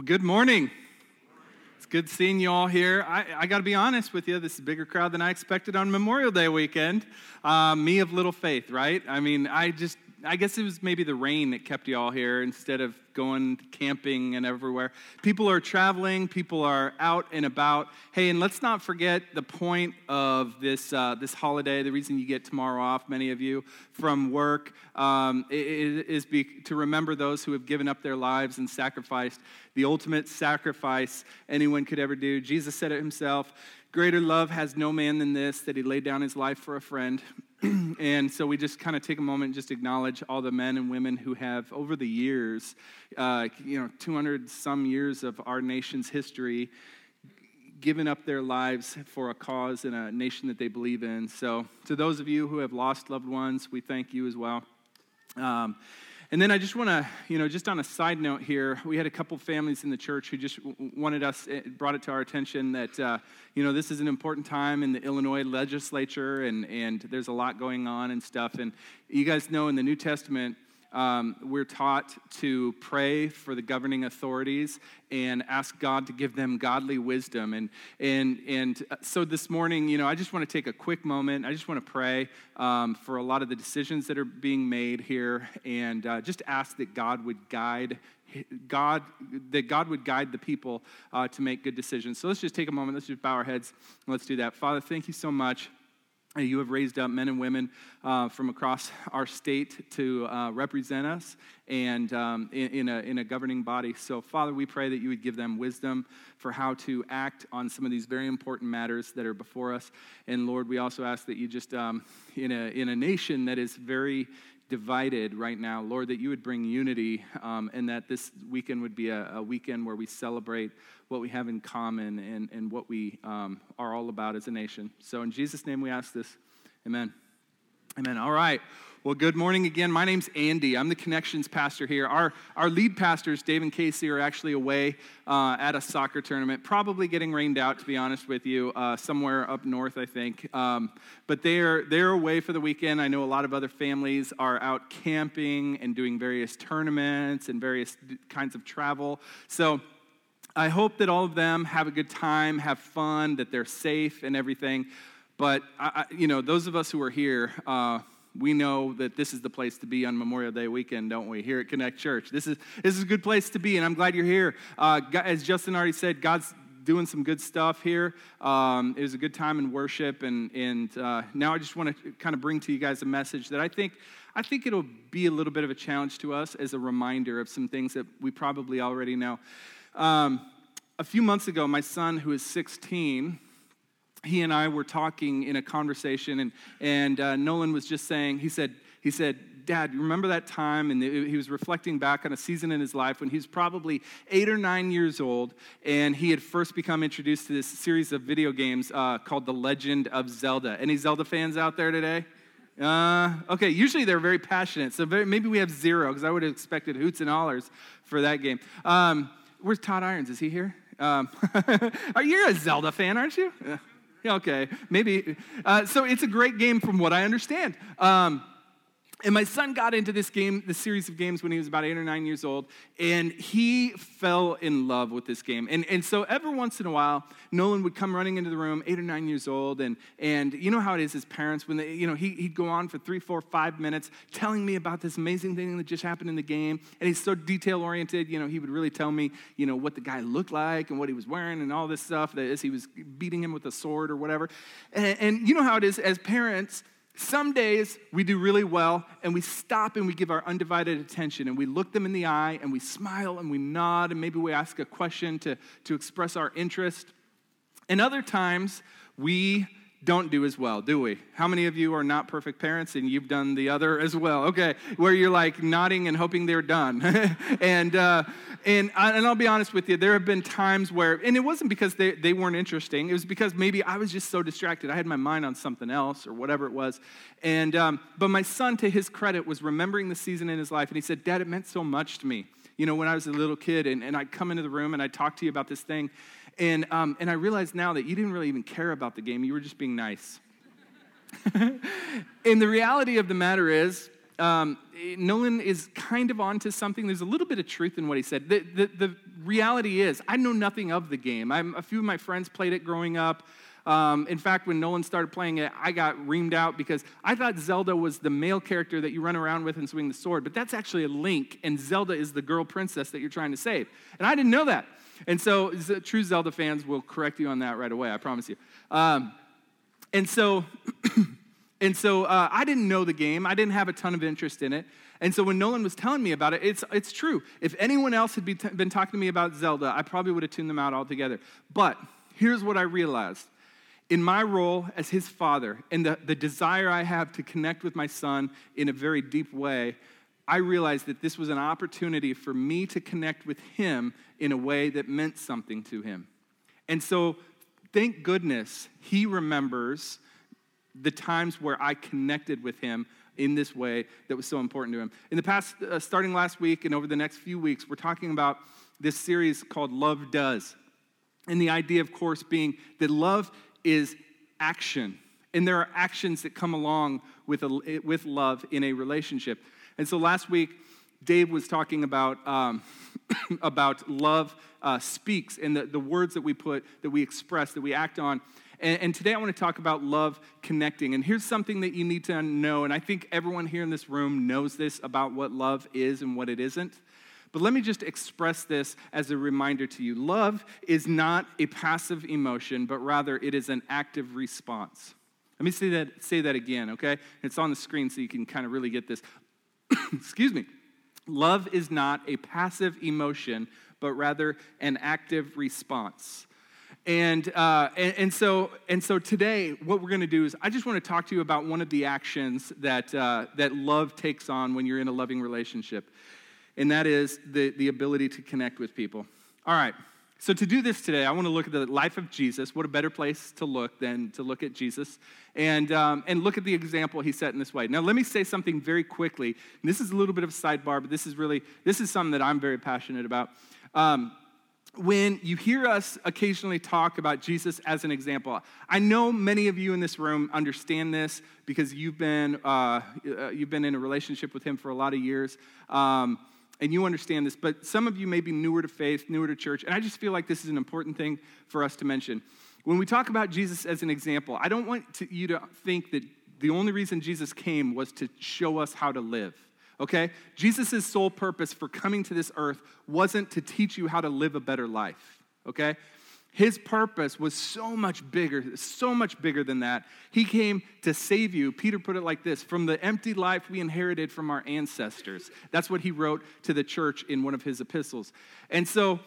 Well, good morning. It's good seeing you all here. I, I got to be honest with you, this is a bigger crowd than I expected on Memorial Day weekend. Uh, me of little faith, right? I mean, I just I guess it was maybe the rain that kept you all here instead of going camping and everywhere. People are traveling, people are out and about. Hey, and let's not forget the point of this, uh, this holiday, the reason you get tomorrow off, many of you, from work, um, is be, to remember those who have given up their lives and sacrificed the ultimate sacrifice anyone could ever do. Jesus said it himself Greater love has no man than this, that he laid down his life for a friend. and so we just kind of take a moment and just acknowledge all the men and women who have, over the years, uh, you know, 200 some years of our nation's history, given up their lives for a cause and a nation that they believe in. So, to those of you who have lost loved ones, we thank you as well. Um, and then I just want to, you know, just on a side note here, we had a couple families in the church who just wanted us, eh, brought it to our attention that, uh, you know, this is an important time in the Illinois legislature and, and there's a lot going on and stuff. And you guys know in the New Testament, um, we're taught to pray for the governing authorities and ask God to give them godly wisdom. And, and, and uh, so this morning, you know, I just want to take a quick moment. I just want to pray um, for a lot of the decisions that are being made here and uh, just ask that God would guide God, that God would guide the people uh, to make good decisions. So let's just take a moment. Let's just bow our heads and let's do that. Father, thank you so much you have raised up men and women uh, from across our state to uh, represent us and um, in, in, a, in a governing body. So, Father, we pray that you would give them wisdom for how to act on some of these very important matters that are before us. And, Lord, we also ask that you just, um, in, a, in a nation that is very divided right now, Lord, that you would bring unity um, and that this weekend would be a, a, weekend where we celebrate what we have in common and, and what we um, are all about as a nation. So, in Jesus' name, we ask this. Amen. Amen. All right. Well, good morning again. My name's Andy. I'm the connections pastor here. Our, our lead pastors, Dave and Casey, are actually away uh, at a soccer tournament, probably getting rained out, to be honest with you, uh, somewhere up north, I think. Um, but they're, they're away for the weekend. I know a lot of other families are out camping and doing various tournaments and various kinds of travel. So, I hope that all of them have a good time, have fun, that they're safe and everything. But, I, you know, those of us who are here, uh, we know that this is the place to be on Memorial Day weekend, don't we? Here at Connect Church. This is, this is a good place to be, and I'm glad you're here. Uh, as Justin already said, God's doing some good stuff here. Um, it was a good time in worship, and, and uh, now I just want to kind of bring to you guys a message that I think, I think it'll be a little bit of a challenge to us as a reminder of some things that we probably already know. Um, a few months ago, my son, who is 16, he and I were talking in a conversation, and, and uh, Nolan was just saying, he said, he said, Dad, remember that time? And he was reflecting back on a season in his life when he was probably eight or nine years old, and he had first become introduced to this series of video games uh, called The Legend of Zelda. Any Zelda fans out there today? Uh, okay, usually they're very passionate, so very, maybe we have zero, because I would have expected hoots and hollers for that game. Um, where's Todd Irons? Is he here? Um, are you a Zelda fan, aren't you? okay, maybe. Uh, so it's a great game from what I understand. Um, and my son got into this game, this series of games, when he was about eight or nine years old, and he fell in love with this game. And, and so every once in a while, Nolan would come running into the room, eight or nine years old, and, and you know how it is as parents, when they, you know, he, he'd go on for three, four, five minutes telling me about this amazing thing that just happened in the game. And he's so detail oriented, you know, he would really tell me, you know, what the guy looked like and what he was wearing and all this stuff that as he was beating him with a sword or whatever. and, and you know how it is as parents, some days we do really well and we stop and we give our undivided attention and we look them in the eye and we smile and we nod and maybe we ask a question to, to express our interest. And other times we don't do as well, do we? How many of you are not perfect parents and you've done the other as well? Okay, where you're like nodding and hoping they're done. and, uh, and, and I'll be honest with you, there have been times where, and it wasn't because they, they weren't interesting, it was because maybe I was just so distracted. I had my mind on something else or whatever it was. And, um, but my son, to his credit, was remembering the season in his life and he said, Dad, it meant so much to me. You know, when I was a little kid and, and I'd come into the room and I'd talk to you about this thing and, um, and I realized now that you didn't really even care about the game, you were just being nice. and the reality of the matter is, um, Nolan is kind of onto something. There's a little bit of truth in what he said. The, the, the reality is, I know nothing of the game. I'm, a few of my friends played it growing up. Um, in fact, when Nolan started playing it, I got reamed out because I thought Zelda was the male character that you run around with and swing the sword, but that's actually a Link, and Zelda is the girl princess that you're trying to save. And I didn't know that. And so, true Zelda fans will correct you on that right away, I promise you. Um, and so, and so uh, I didn't know the game. I didn't have a ton of interest in it. And so when Nolan was telling me about it, it's, it's true. If anyone else had been talking to me about Zelda, I probably would have tuned them out altogether. But here's what I realized in my role as his father and the, the desire I have to connect with my son in a very deep way, I realized that this was an opportunity for me to connect with him in a way that meant something to him. And so, thank goodness he remembers the times where I connected with him in this way that was so important to him. In the past, uh, starting last week and over the next few weeks, we're talking about this series called Love Does. And the idea, of course, being that love is action. And there are actions that come along with, a, with love in a relationship. And so last week, Dave was talking about, um, about love uh, speaks and the, the words that we put, that we express, that we act on. And, and today I want to talk about love connecting. And here's something that you need to know. And I think everyone here in this room knows this about what love is and what it isn't. But let me just express this as a reminder to you. Love is not a passive emotion, but rather it is an active response. Let me say that, say that again, okay? It's on the screen so you can kind of really get this. Excuse me. Love is not a passive emotion, but rather an active response. And, uh, and, and, so, and so today, what we're going to do is I just want to talk to you about one of the actions that, uh, that love takes on when you're in a loving relationship and that is the, the ability to connect with people. All right, so to do this today, I want to look at the life of Jesus. What a better place to look than to look at Jesus and, um, and look at the example he set in this way. Now, let me say something very quickly. This is a little bit of a sidebar, but this is really, this is something that I'm very passionate about. Um, when you hear us occasionally talk about Jesus as an example, I know many of you in this room understand this because you've been, uh, uh you've been in a relationship with him for a lot of years. Um, and you understand this, but some of you may be newer to faith, newer to church, and I just feel like this is an important thing for us to mention. When we talk about Jesus as an example, I don't want to, you to think that the only reason Jesus came was to show us how to live, okay? Jesus' sole purpose for coming to this earth wasn't to teach you how to live a better life, okay? His purpose was so much bigger, so much bigger than that. He came to save you. Peter put it like this from the empty life we inherited from our ancestors. That's what he wrote to the church in one of his epistles. And so,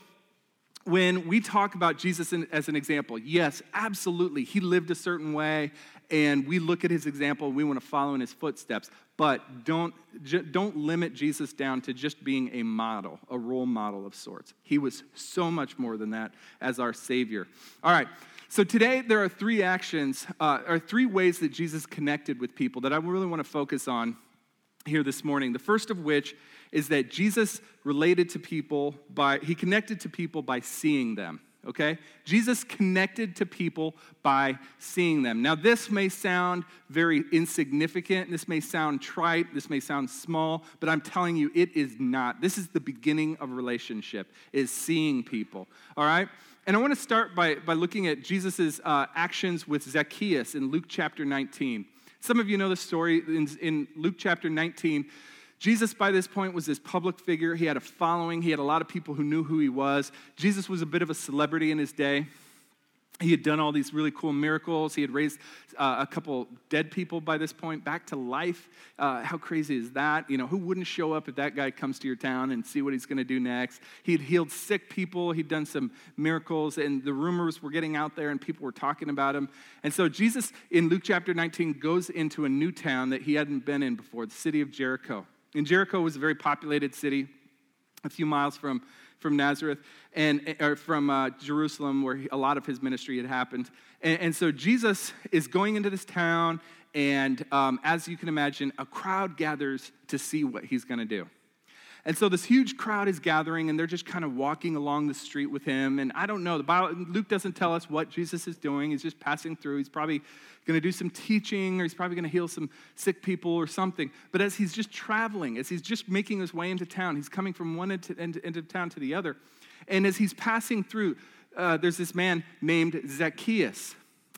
when we talk about Jesus as an example, yes, absolutely, he lived a certain way, and we look at his example, we want to follow in his footsteps. But don't, don't limit Jesus down to just being a model, a role model of sorts. He was so much more than that as our Savior. All right, so today there are three actions, uh, or three ways that Jesus connected with people that I really want to focus on here this morning. The first of which is that Jesus related to people by, he connected to people by seeing them okay? Jesus connected to people by seeing them. Now, this may sound very insignificant. This may sound trite. This may sound small, but I'm telling you, it is not. This is the beginning of relationship, is seeing people, all right? And I want to start by, by looking at Jesus' uh, actions with Zacchaeus in Luke chapter 19. Some of you know the story in, in Luke chapter 19. Jesus, by this point, was this public figure. He had a following, he had a lot of people who knew who he was. Jesus was a bit of a celebrity in his day. He had done all these really cool miracles. He had raised uh, a couple dead people by this point back to life. Uh, how crazy is that? You know, who wouldn't show up if that guy comes to your town and see what he's going to do next? He had healed sick people. He'd done some miracles, and the rumors were getting out there, and people were talking about him. And so Jesus, in Luke chapter 19, goes into a new town that he hadn't been in before, the city of Jericho. And Jericho was a very populated city, a few miles from, from Nazareth, and or from uh, Jerusalem, where he, a lot of his ministry had happened. And, and, so Jesus is going into this town, and um, as you can imagine, a crowd gathers to see what he's going to do. And so this huge crowd is gathering, and they're just kind of walking along the street with him. And I don't know, the Bible, Luke doesn't tell us what Jesus is doing. He's just passing through. He's probably going to do some teaching, or he's probably going to heal some sick people or something. But as he's just traveling, as he's just making his way into town, he's coming from one end, end, end of town to the other. And as he's passing through, uh, there's this man named Zacchaeus.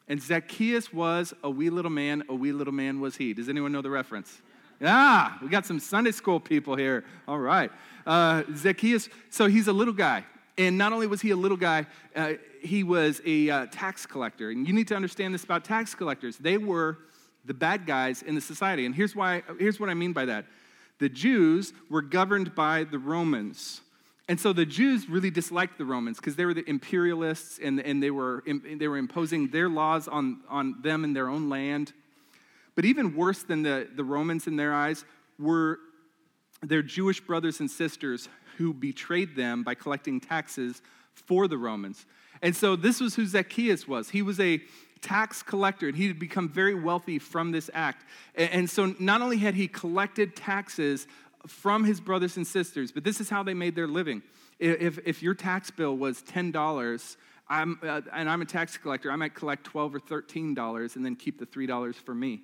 And Zacchaeus was a wee little man, a wee little man was he. Does anyone know the reference? Ah, we got some Sunday school people here. All right. Uh, Zacchaeus, so he's a little guy. And not only was he a little guy, uh, he was a uh, tax collector. And you need to understand this about tax collectors. They were the bad guys in the society. And here's, why, here's what I mean by that the Jews were governed by the Romans. And so the Jews really disliked the Romans because they were the imperialists and, and they, were, they were imposing their laws on, on them in their own land. But even worse than the, the Romans in their eyes were their Jewish brothers and sisters who betrayed them by collecting taxes for the Romans. And so this was who Zacchaeus was. He was a tax collector, and he had become very wealthy from this act. And so not only had he collected taxes from his brothers and sisters, but this is how they made their living. If, if your tax bill was $10, I'm, uh, and I'm a tax collector, I might collect 12 or $13 and then keep the $3 for me.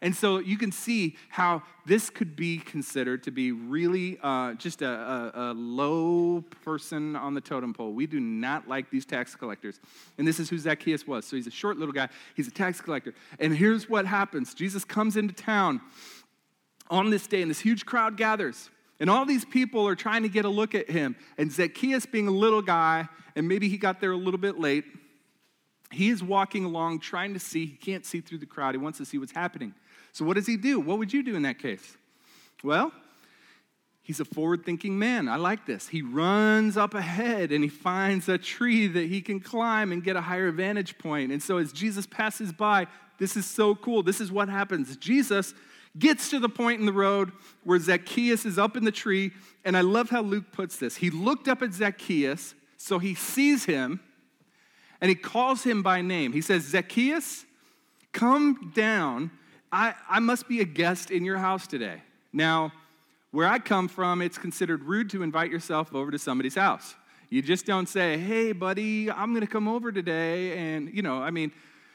And so you can see how this could be considered to be really uh, just a, a, a, low person on the totem pole. We do not like these tax collectors. And this is who Zacchaeus was. So he's a short little guy, he's a tax collector. And here's what happens Jesus comes into town on this day, and this huge crowd gathers. And all these people are trying to get a look at him. And Zacchaeus, being a little guy, and maybe he got there a little bit late, he is walking along trying to see. He can't see through the crowd. He wants to see what's happening. So, what does he do? What would you do in that case? Well, he's a forward thinking man. I like this. He runs up ahead and he finds a tree that he can climb and get a higher vantage point. And so, as Jesus passes by, this is so cool. This is what happens. Jesus gets to the point in the road where Zacchaeus is up in the tree. And I love how Luke puts this. He looked up at Zacchaeus, so he sees him and he calls him by name. He says, Zacchaeus, come down I, I must be a guest in your house today. Now, where I come from, it's considered rude to invite yourself over to somebody's house. You just don't say, hey, buddy, I'm going to come over today. And, you know, I mean,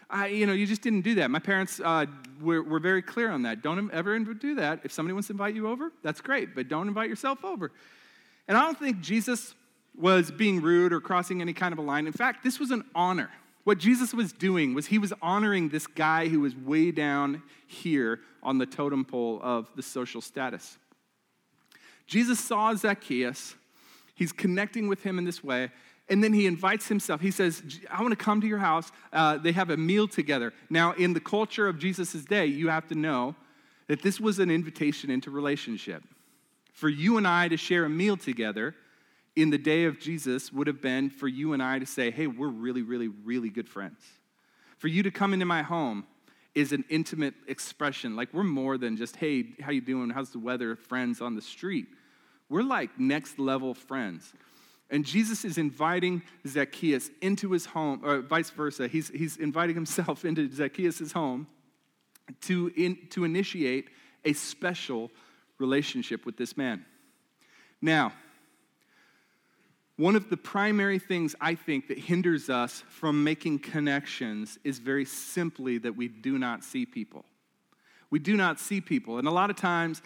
I, you know, you just didn't do that. My parents uh, were, were very clear on that. Don't ever do that. If somebody wants to invite you over, that's great, but don't invite yourself over. And I don't think Jesus was being rude or crossing any kind of a line. In fact, this was an honor. What Jesus was doing was he was honoring this guy who was way down here on the totem pole of the social status. Jesus saw Zacchaeus. He's connecting with him in this way. And then he invites himself. He says, I want to come to your house. Uh, they have a meal together. Now, in the culture of Jesus' day, you have to know that this was an invitation into relationship. For you and I to share a meal together in the day of Jesus would have been for you and I to say, hey, we're really, really, really good friends. For you to come into my home is an intimate expression. Like we're more than just, hey, how you doing? How's the weather? Friends on the street. We're like next level friends. And Jesus is inviting Zacchaeus into his home, or vice versa. He's, he's inviting himself into Zacchaeus' home to, in, to initiate a special relationship with this man. Now, one of the primary things I think that hinders us from making connections is very simply that we do not see people. We do not see people. And a lot of times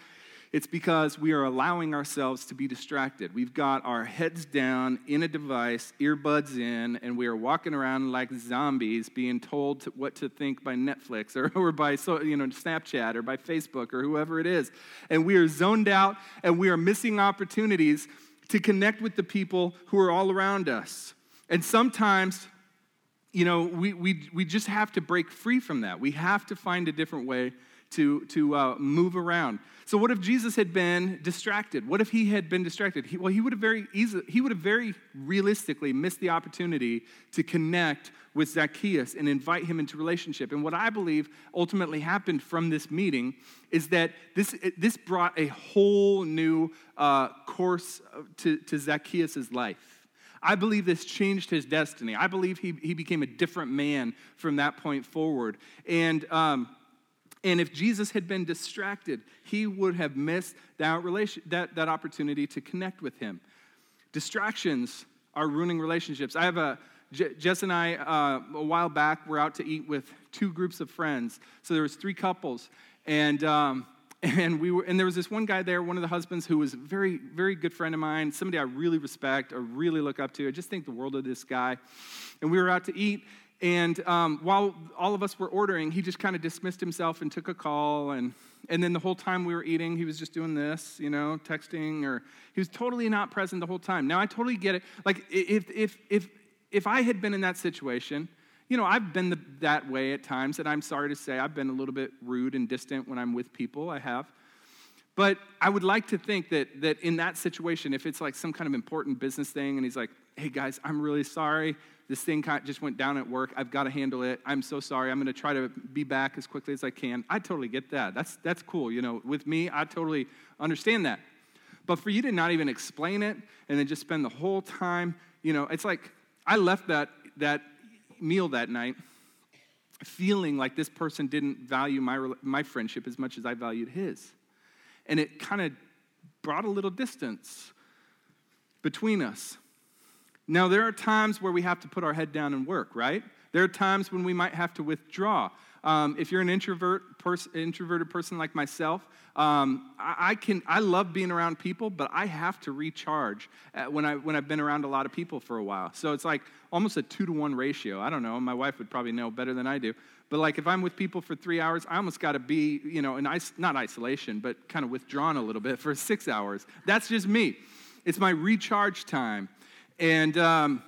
it's because we are allowing ourselves to be distracted. We've got our heads down in a device, earbuds in, and we are walking around like zombies being told to, what to think by Netflix or, or by so, you know, Snapchat or by Facebook or whoever it is. And we are zoned out and we are missing opportunities to connect with the people who are all around us. And sometimes, you know, we, we, we just have to break free from that. We have to find a different way to, to uh, move around. So, what if Jesus had been distracted? What if he had been distracted? He, well, he would have very easily, he would have very realistically missed the opportunity to connect with Zacchaeus and invite him into relationship. And what I believe ultimately happened from this meeting is that this, this brought a whole new uh, course to, to Zacchaeus' life. I believe this changed his destiny. I believe he, he became a different man from that point forward. And um, And if Jesus had been distracted, he would have missed that, relation, that, that opportunity to connect with him. Distractions are ruining relationships. I have a, Jess and I, uh, a while back, were out to eat with two groups of friends. So there was three couples, and um, and we were, and there was this one guy there, one of the husbands, who was a very, very good friend of mine, somebody I really respect or really look up to. I just think the world of this guy. And we were out to eat, and um, while all of us were ordering, he just kind of dismissed himself and took a call. And, and then the whole time we were eating, he was just doing this, you know, texting, or he was totally not present the whole time. Now, I totally get it. Like, if, if, if, if I had been in that situation, you know, I've been the, that way at times, and I'm sorry to say I've been a little bit rude and distant when I'm with people. I have. But I would like to think that, that in that situation, if it's like some kind of important business thing, and he's like, hey guys, I'm really sorry this thing just went down at work. I've got to handle it. I'm so sorry. I'm going to try to be back as quickly as I can. I totally get that. That's, that's cool. You know, with me, I totally understand that. But for you to not even explain it and then just spend the whole time, you know, it's like I left that, that meal that night feeling like this person didn't value my, my friendship as much as I valued his. And it kind of brought a little distance between us. Now, there are times where we have to put our head down and work, right? There are times when we might have to withdraw. Um, if you're an introvert pers- introverted person like myself, um, I, I, can I love being around people, but I have to recharge when I when I've been around a lot of people for a while. So it's like almost a two to one ratio. I don't know. My wife would probably know better than I do. But like if I'm with people for three hours, I almost got to be you know in is- not isolation, but kind of withdrawn a little bit for six hours. That's just me. It's my recharge time. And, um,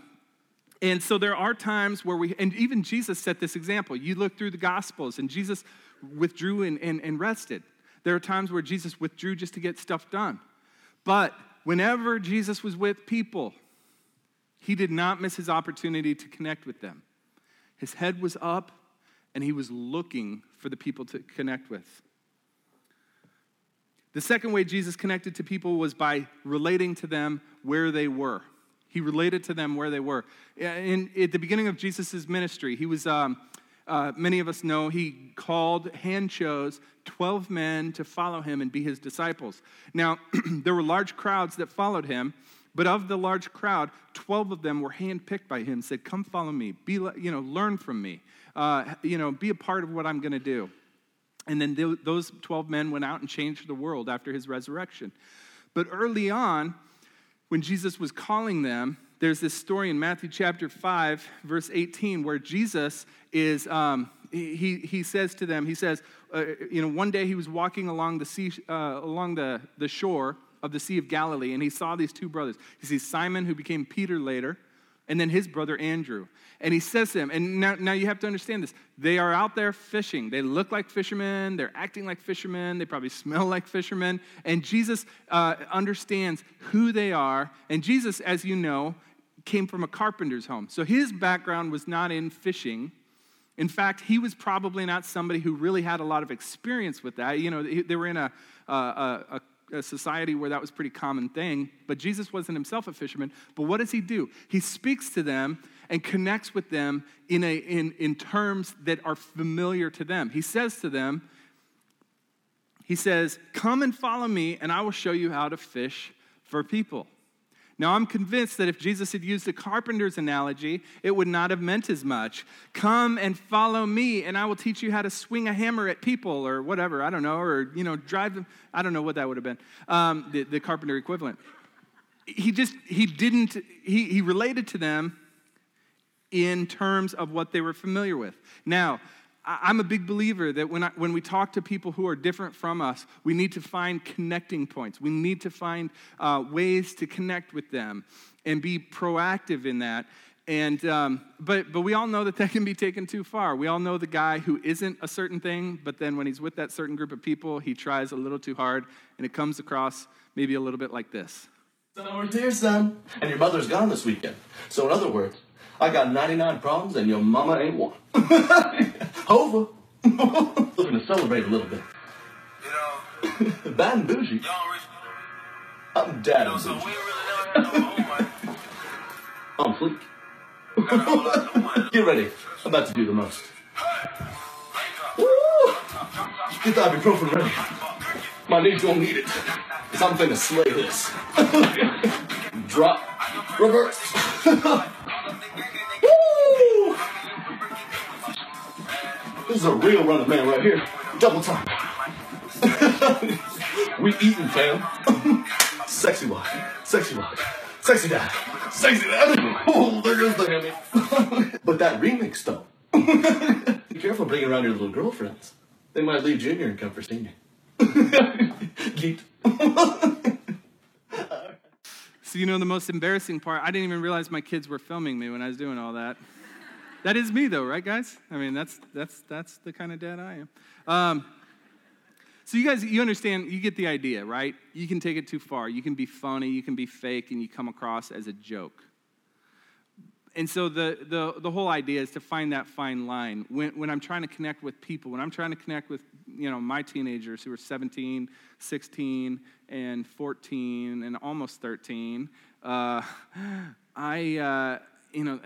and so there are times where we, and even Jesus set this example. You look through the Gospels, and Jesus withdrew and, and, and rested. There are times where Jesus withdrew just to get stuff done. But whenever Jesus was with people, he did not miss his opportunity to connect with them. His head was up, and he was looking for the people to connect with. The second way Jesus connected to people was by relating to them where they were. He related to them where they were. In, at the beginning of Jesus' ministry, he was, um, uh, many of us know, he called, hand chose 12 men to follow him and be his disciples. Now, there were large crowds that followed him, but of the large crowd, 12 of them were handpicked by him, said, Come follow me, be, you know, learn from me, uh, you know, be a part of what I'm going to do. And then th- those 12 men went out and changed the world after his resurrection. But early on, when Jesus was calling them, there's this story in Matthew chapter 5, verse 18, where Jesus is, um, he, he says to them, he says, uh, you know, one day he was walking along the sea, uh, along the, the shore of the Sea of Galilee, and he saw these two brothers. He sees Simon, who became Peter later, and then his brother Andrew. And he says to him, and now, now you have to understand this. They are out there fishing. They look like fishermen. They're acting like fishermen. They probably smell like fishermen. And Jesus uh, understands who they are. And Jesus, as you know, came from a carpenter's home. So his background was not in fishing. In fact, he was probably not somebody who really had a lot of experience with that. You know, they were in a, a, a a society where that was pretty common thing, but Jesus wasn't himself a fisherman. But what does he do? He speaks to them and connects with them in, a, in, in terms that are familiar to them. He says to them, he says, Come and follow me, and I will show you how to fish for people. Now, I'm convinced that if Jesus had used the carpenter's analogy, it would not have meant as much. Come and follow me, and I will teach you how to swing a hammer at people, or whatever, I don't know, or, you know, drive them. I don't know what that would have been, um, the, the carpenter equivalent. He just, he didn't, he, he related to them in terms of what they were familiar with. Now, I'm a big believer that when, I, when we talk to people who are different from us, we need to find connecting points. We need to find uh, ways to connect with them and be proactive in that. And, um, but, but we all know that that can be taken too far. We all know the guy who isn't a certain thing, but then when he's with that certain group of people, he tries a little too hard, and it comes across maybe a little bit like this. So we're here, son. And your mother's gone this weekend. So, in other words, I got 99 problems and your mama ain't one. Hova. Looking to celebrate a little bit. You know. Bad and bougie. I'm dad and bougie. On fleek. Get ready. I'm about to do the most. Woo! Get the ibuprofen ready. My knees gonna need it. Cause I'm finna slay this. Drop. Reverse. This is a real running man right here. Double time. we eating, fam. Sexy walk. Sexy walk. Sexy dad. Sexy dad. Oh, there goes the hammy. but that remix, though. Be careful bringing around your little girlfriends. They might leave Junior and come for senior. Geet. So, you know, the most embarrassing part, I didn't even realize my kids were filming me when I was doing all that. That is me, though, right, guys? I mean, that's, that's, that's the kind of dad I am. Um, so, you guys, you understand, you get the idea, right? You can take it too far. You can be funny, you can be fake, and you come across as a joke. And so, the, the, the whole idea is to find that fine line. When, when I'm trying to connect with people, when I'm trying to connect with, you know, my teenagers who are 17, 16, and 14, and almost 13, uh, I, uh, you know,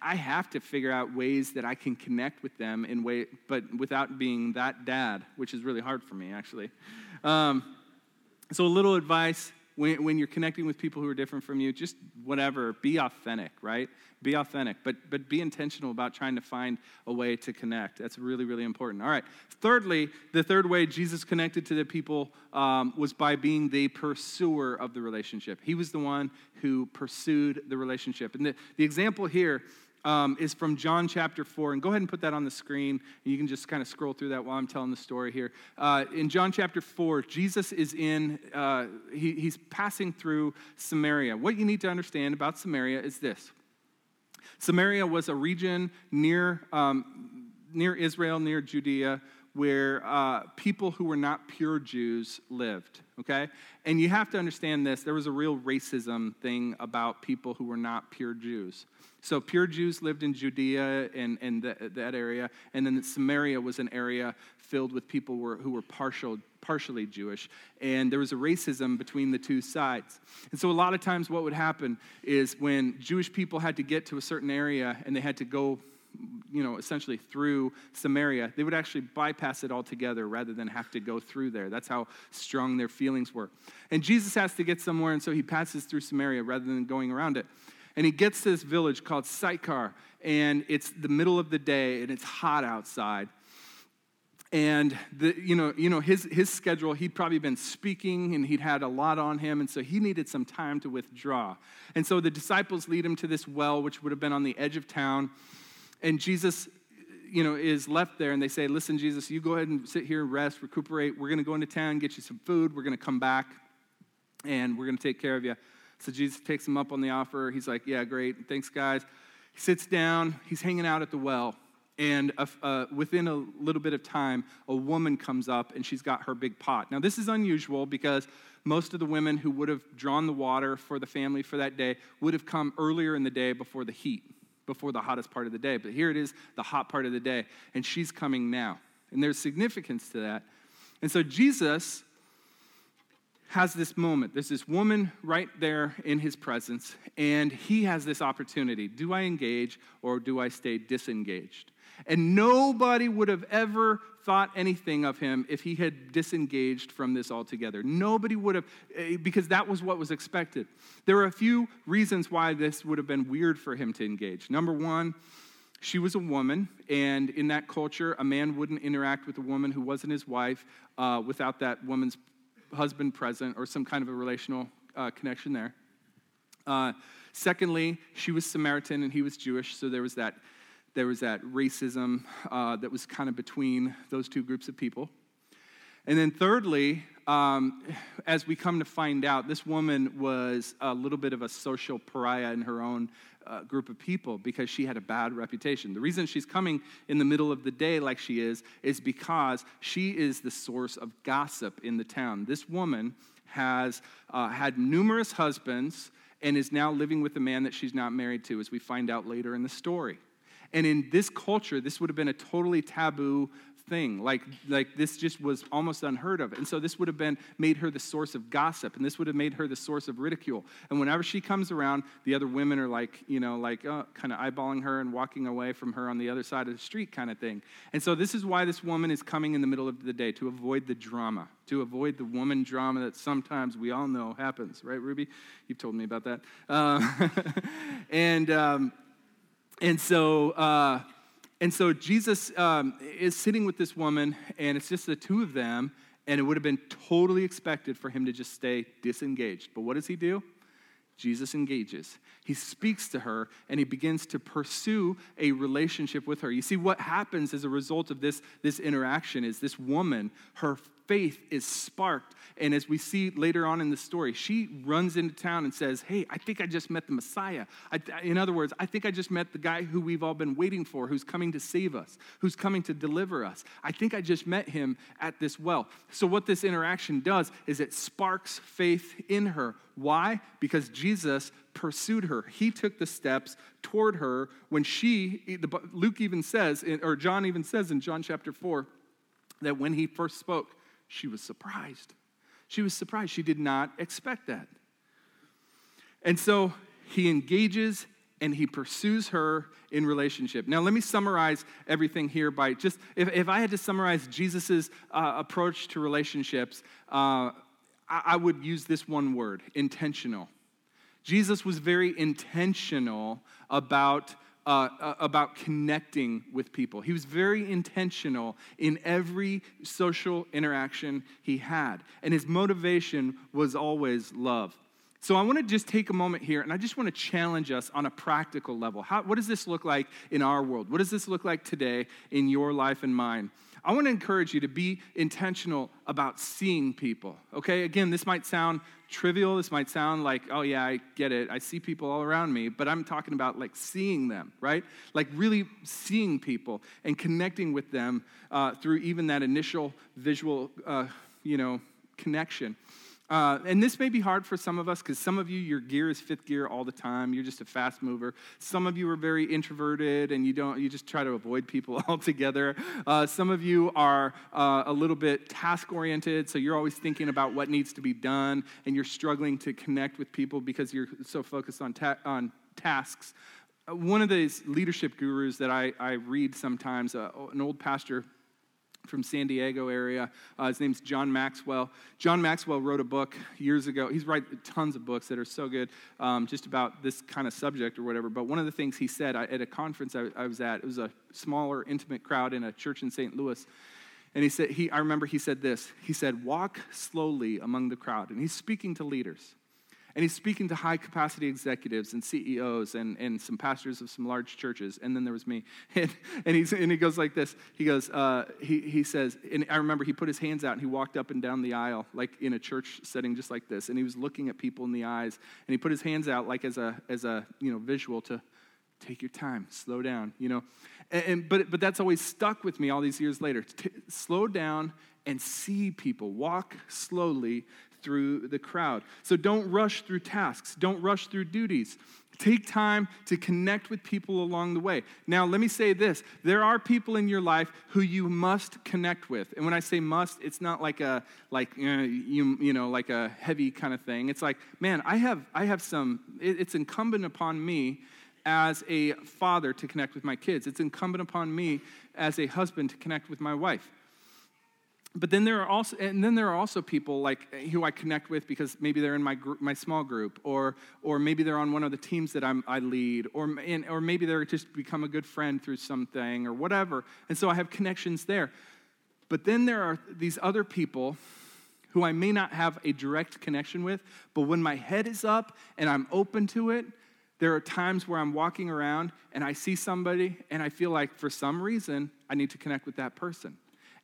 I have to figure out ways that I can connect with them in way, but without being that dad, which is really hard for me, actually. Um, so, a little advice when, when you're connecting with people who are different from you, just whatever, be authentic, right? Be authentic, but, but be intentional about trying to find a way to connect. That's really, really important. All right. Thirdly, the third way Jesus connected to the people um, was by being the pursuer of the relationship. He was the one who pursued the relationship. And the, the example here um, is from John chapter 4. And go ahead and put that on the screen. You can just kind of scroll through that while I'm telling the story here. Uh, in John chapter 4, Jesus is in, uh, he, he's passing through Samaria. What you need to understand about Samaria is this Samaria was a region near, um, near Israel, near Judea, where uh, people who were not pure Jews lived, okay? And you have to understand this there was a real racism thing about people who were not pure Jews. So, pure Jews lived in Judea and, and the, that area, and then Samaria was an area filled with people who were, who were partial, partially Jewish. And there was a racism between the two sides. And so, a lot of times, what would happen is when Jewish people had to get to a certain area and they had to go you know, essentially through Samaria, they would actually bypass it altogether rather than have to go through there. That's how strong their feelings were. And Jesus has to get somewhere, and so he passes through Samaria rather than going around it. And he gets to this village called Sychar, and it's the middle of the day, and it's hot outside. And the, you know, you know his, his schedule, he'd probably been speaking and he'd had a lot on him, and so he needed some time to withdraw. And so the disciples lead him to this well, which would have been on the edge of town. And Jesus, you know, is left there, and they say, Listen, Jesus, you go ahead and sit here and rest, recuperate. We're going to go into town, get you some food. We're going to come back, and we're going to take care of you. So Jesus takes him up on the offer. He's like, Yeah, great. Thanks, guys. He sits down. He's hanging out at the well. And uh, within a little bit of time, a woman comes up and she's got her big pot. Now, this is unusual because most of the women who would have drawn the water for the family for that day would have come earlier in the day before the heat, before the hottest part of the day. But here it is, the hot part of the day, and she's coming now. And there's significance to that. And so Jesus has this moment. There's this woman right there in his presence, and he has this opportunity. Do I engage or do I stay disengaged? And nobody would have ever thought anything of him if he had disengaged from this altogether. Nobody would have, eh, because that was what was expected. There are a few reasons why this would have been weird for him to engage. Number one, she was a woman, and in that culture, a man wouldn't interact with a woman who wasn't his wife uh, without that woman's husband present or some kind of a relational uh, connection there. Uh, secondly, she was Samaritan and he was Jewish, so there was that, there was that racism uh, that was kind of between those two groups of people. And then thirdly, um, as we come to find out, this woman was a little bit of a social pariah in her own uh, group of people because she had a bad reputation. The reason she's coming in the middle of the day like she is is because she is the source of gossip in the town. This woman has uh, had numerous husbands and is now living with a man that she's not married to, as we find out later in the story. And in this culture, this would have been a totally taboo thing. Like, like this just was almost unheard of. And so this would have been made her the source of gossip, and this would have made her the source of ridicule. And whenever she comes around, the other women are like, you know, like uh, kind of eyeballing her and walking away from her on the other side of the street, kind of thing. And so this is why this woman is coming in the middle of the day to avoid the drama, to avoid the woman drama that sometimes we all know happens, right, Ruby? You've told me about that. Uh, and um, and so. Uh, and so Jesus um, is sitting with this woman, and it's just the two of them, and it would have been totally expected for him to just stay disengaged. But what does he do? Jesus engages. He speaks to her and he begins to pursue a relationship with her. You see, what happens as a result of this, this interaction is this woman, her faith is sparked. And as we see later on in the story, she runs into town and says, Hey, I think I just met the Messiah. I, in other words, I think I just met the guy who we've all been waiting for, who's coming to save us, who's coming to deliver us. I think I just met him at this well. So, what this interaction does is it sparks faith in her. Why? Because Jesus pursued her. He took the steps toward her when she, Luke even says, or John even says in John chapter 4, that when he first spoke, she was surprised. She was surprised. She did not expect that. And so he engages and he pursues her in relationship. Now, let me summarize everything here by just, if, if I had to summarize Jesus' uh, approach to relationships, uh, I, I would use this one word intentional. Jesus was very intentional about uh, about connecting with people. He was very intentional in every social interaction he had, and his motivation was always love. So I want to just take a moment here and I just want to challenge us on a practical level. How, what does this look like in our world? What does this look like today in your life and mine? I want to encourage you to be intentional about seeing people. Okay, again, this might sound trivial. This might sound like, oh, yeah, I get it. I see people all around me, but I'm talking about like seeing them, right? Like really seeing people and connecting with them uh, through even that initial visual, uh, you know, connection. Uh, and this may be hard for some of us because some of you, your gear is fifth gear all the time. You're just a fast mover. Some of you are very introverted and you don't, you just try to avoid people altogether. Uh, some of you are uh, a little bit task oriented, so you're always thinking about what needs to be done and you're struggling to connect with people because you're so focused on, ta- on tasks. Uh, one of these leadership gurus that I, I read sometimes, uh, an old pastor from San Diego area. Uh, his name's John Maxwell. John Maxwell wrote a book years ago. He's written tons of books that are so good um, just about this kind of subject or whatever. But one of the things he said I, at a conference I, I, was at, it was a smaller, intimate crowd in a church in St. Louis. And he said, he, I remember he said this. He said, walk slowly among the crowd. And he's speaking to leaders. And he's speaking to high capacity executives and CEOs and, and some pastors of some large churches. And then there was me. And, and, he's, and he goes like this. He goes, uh, he, he says, and I remember he put his hands out and he walked up and down the aisle, like in a church setting just like this. And he was looking at people in the eyes. And he put his hands out like as a, as a you know, visual to take your time, slow down, you know. And, and but, but that's always stuck with me all these years later. T- slow down and see people. Walk slowly through the crowd. So don't rush through tasks, don't rush through duties. Take time to connect with people along the way. Now, let me say this there are people in your life who you must connect with. And when I say must, it's not like a like uh, you you know like a heavy kind of thing. It's like, man, I have I have some it's incumbent upon me as a father to connect with my kids. It's incumbent upon me as a husband to connect with my wife but then there are also and then there are also people like who I connect with because maybe they're in my group, my small group or or maybe they're on one of the teams that I'm, I lead or and, or maybe they're just become a good friend through something or whatever. And so I have connections there. But then there are these other people who I may not have a direct connection with but when my head is up and I'm open to it there are times where I'm walking around and I see somebody and I feel like for some reason I need to connect with that person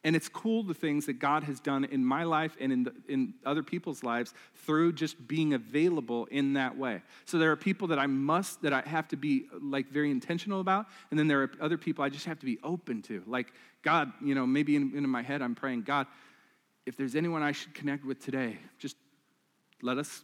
and it's cool the things that God has done in my life and in, the, in other people's lives through just being available in that way. So there are people that I must, that I have to be like very intentional about. And then there are other people I just have to be open to. Like, God, you know, maybe in, in my head I'm praying, God, if there's anyone I should connect with today, just let us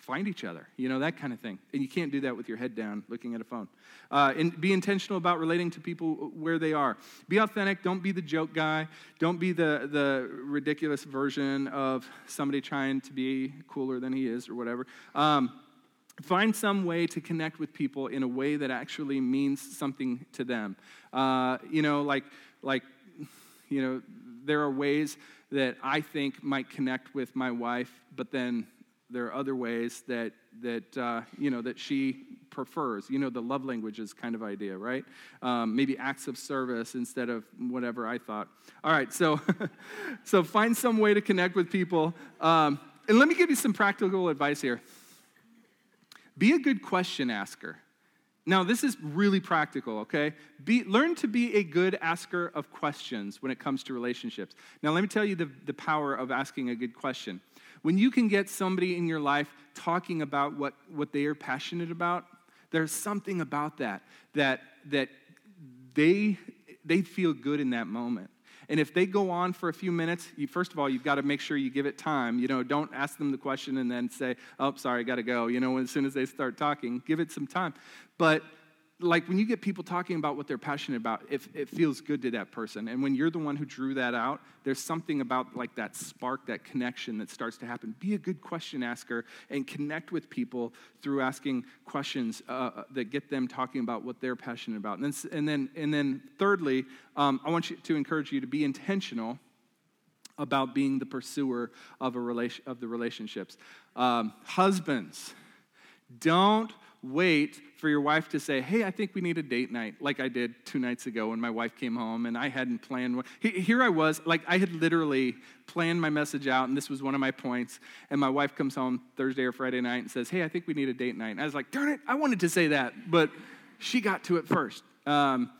find each other, you know, that kind of thing. And you can't do that with your head down looking at a phone. Uh, and be intentional about relating to people where they are. Be authentic. Don't be the joke guy. Don't be the, the ridiculous version of somebody trying to be cooler than he is or whatever. Um, find some way to connect with people in a way that actually means something to them. Uh, you know, like, like, you know, there are ways that I think might connect with my wife, but then there are other ways that that uh, you know that she prefers. You know the love languages kind of idea right? Um, maybe acts of service instead of whatever i thought. All right so so find some way to connect with people. Um, and let me give you some practical advice here. Be a good question asker. Now this is really practical okay? Be, learn to be a good asker of questions when it comes to relationships. Now let me tell you the, the power of asking a good question when you can get somebody in your life talking about what, what they are passionate about, there's something about that that, that they, they feel good in that moment. And if they go on for a few minutes, you, first of all, you've got to make sure you give it time. You know, don't ask them the question and then say, oh, sorry, I got to go. You know, as soon as they start talking, give it some time. But like when you get people talking about what they're passionate about, it, it feels good to that person. And when you're the one who drew that out, there's something about like that spark, that connection that starts to happen. Be a good question asker and connect with people through asking questions uh, uh that get them talking about what they're passionate about. And then, and then, and then thirdly, um, I want you to encourage you to be intentional about being the pursuer of a relation of the relationships. Um, husbands, don't wait for your wife to say, Hey, I think we need a date night, like I did two nights ago when my wife came home and I hadn't planned. One. Here I was, like I had literally planned my message out, and this was one of my points. And my wife comes home Thursday or Friday night and says, Hey, I think we need a date night. And I was like, Darn it, I wanted to say that, but she got to it first. Um,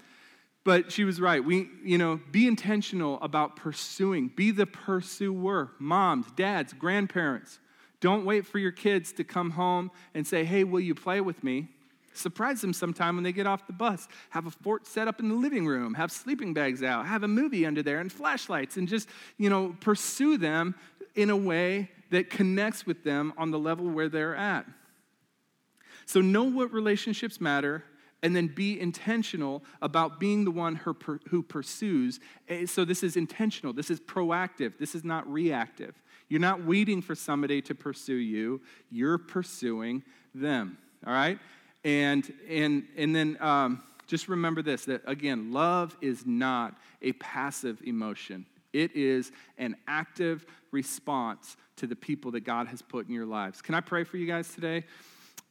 but she was right. We, you know, be intentional about pursuing, be the pursuer. Moms, dads, grandparents don't wait for your kids to come home and say, Hey, will you play with me? Surprise them sometime when they get off the bus. Have a fort set up in the living room, have sleeping bags out, have a movie under there and flashlights, and just, you know, pursue them in a way that connects with them on the level where they're at. So, know what relationships matter and then be intentional about being the one who pursues. Eh, so, this is intentional, this is proactive, this is not reactive. You're not waiting for somebody to pursue you, you're pursuing them, all right? And, and, and then um, just remember this that again, love is not a passive emotion, it is an active response to the people that God has put in your lives. Can I pray for you guys today?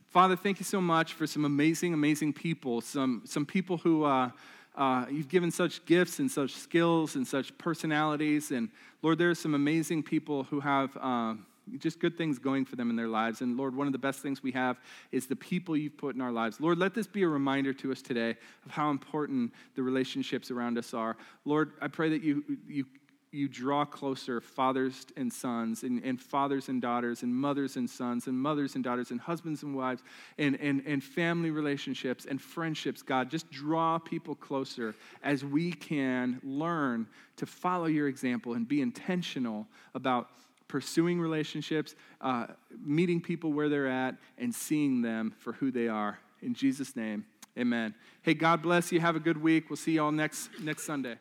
Father, thank you so much for some amazing, amazing people, some, some people who. Uh, uh, you've given such gifts and such skills and such personalities. And Lord, there are some amazing people who have uh, just good things going for them in their lives. And Lord, one of the best things we have is the people you've put in our lives. Lord, let this be a reminder to us today of how important the relationships around us are. Lord, I pray that you, you you draw closer fathers and sons, and, and fathers and daughters, and mothers and sons, and mothers and daughters, and husbands and wives, and, and, and family relationships and friendships, God. Just draw people closer as we can learn to follow your example and be intentional about pursuing relationships, uh, meeting people where they're at, and seeing them for who they are. In Jesus' name, amen. Hey, God bless you. Have a good week. We'll see you all next, next Sunday.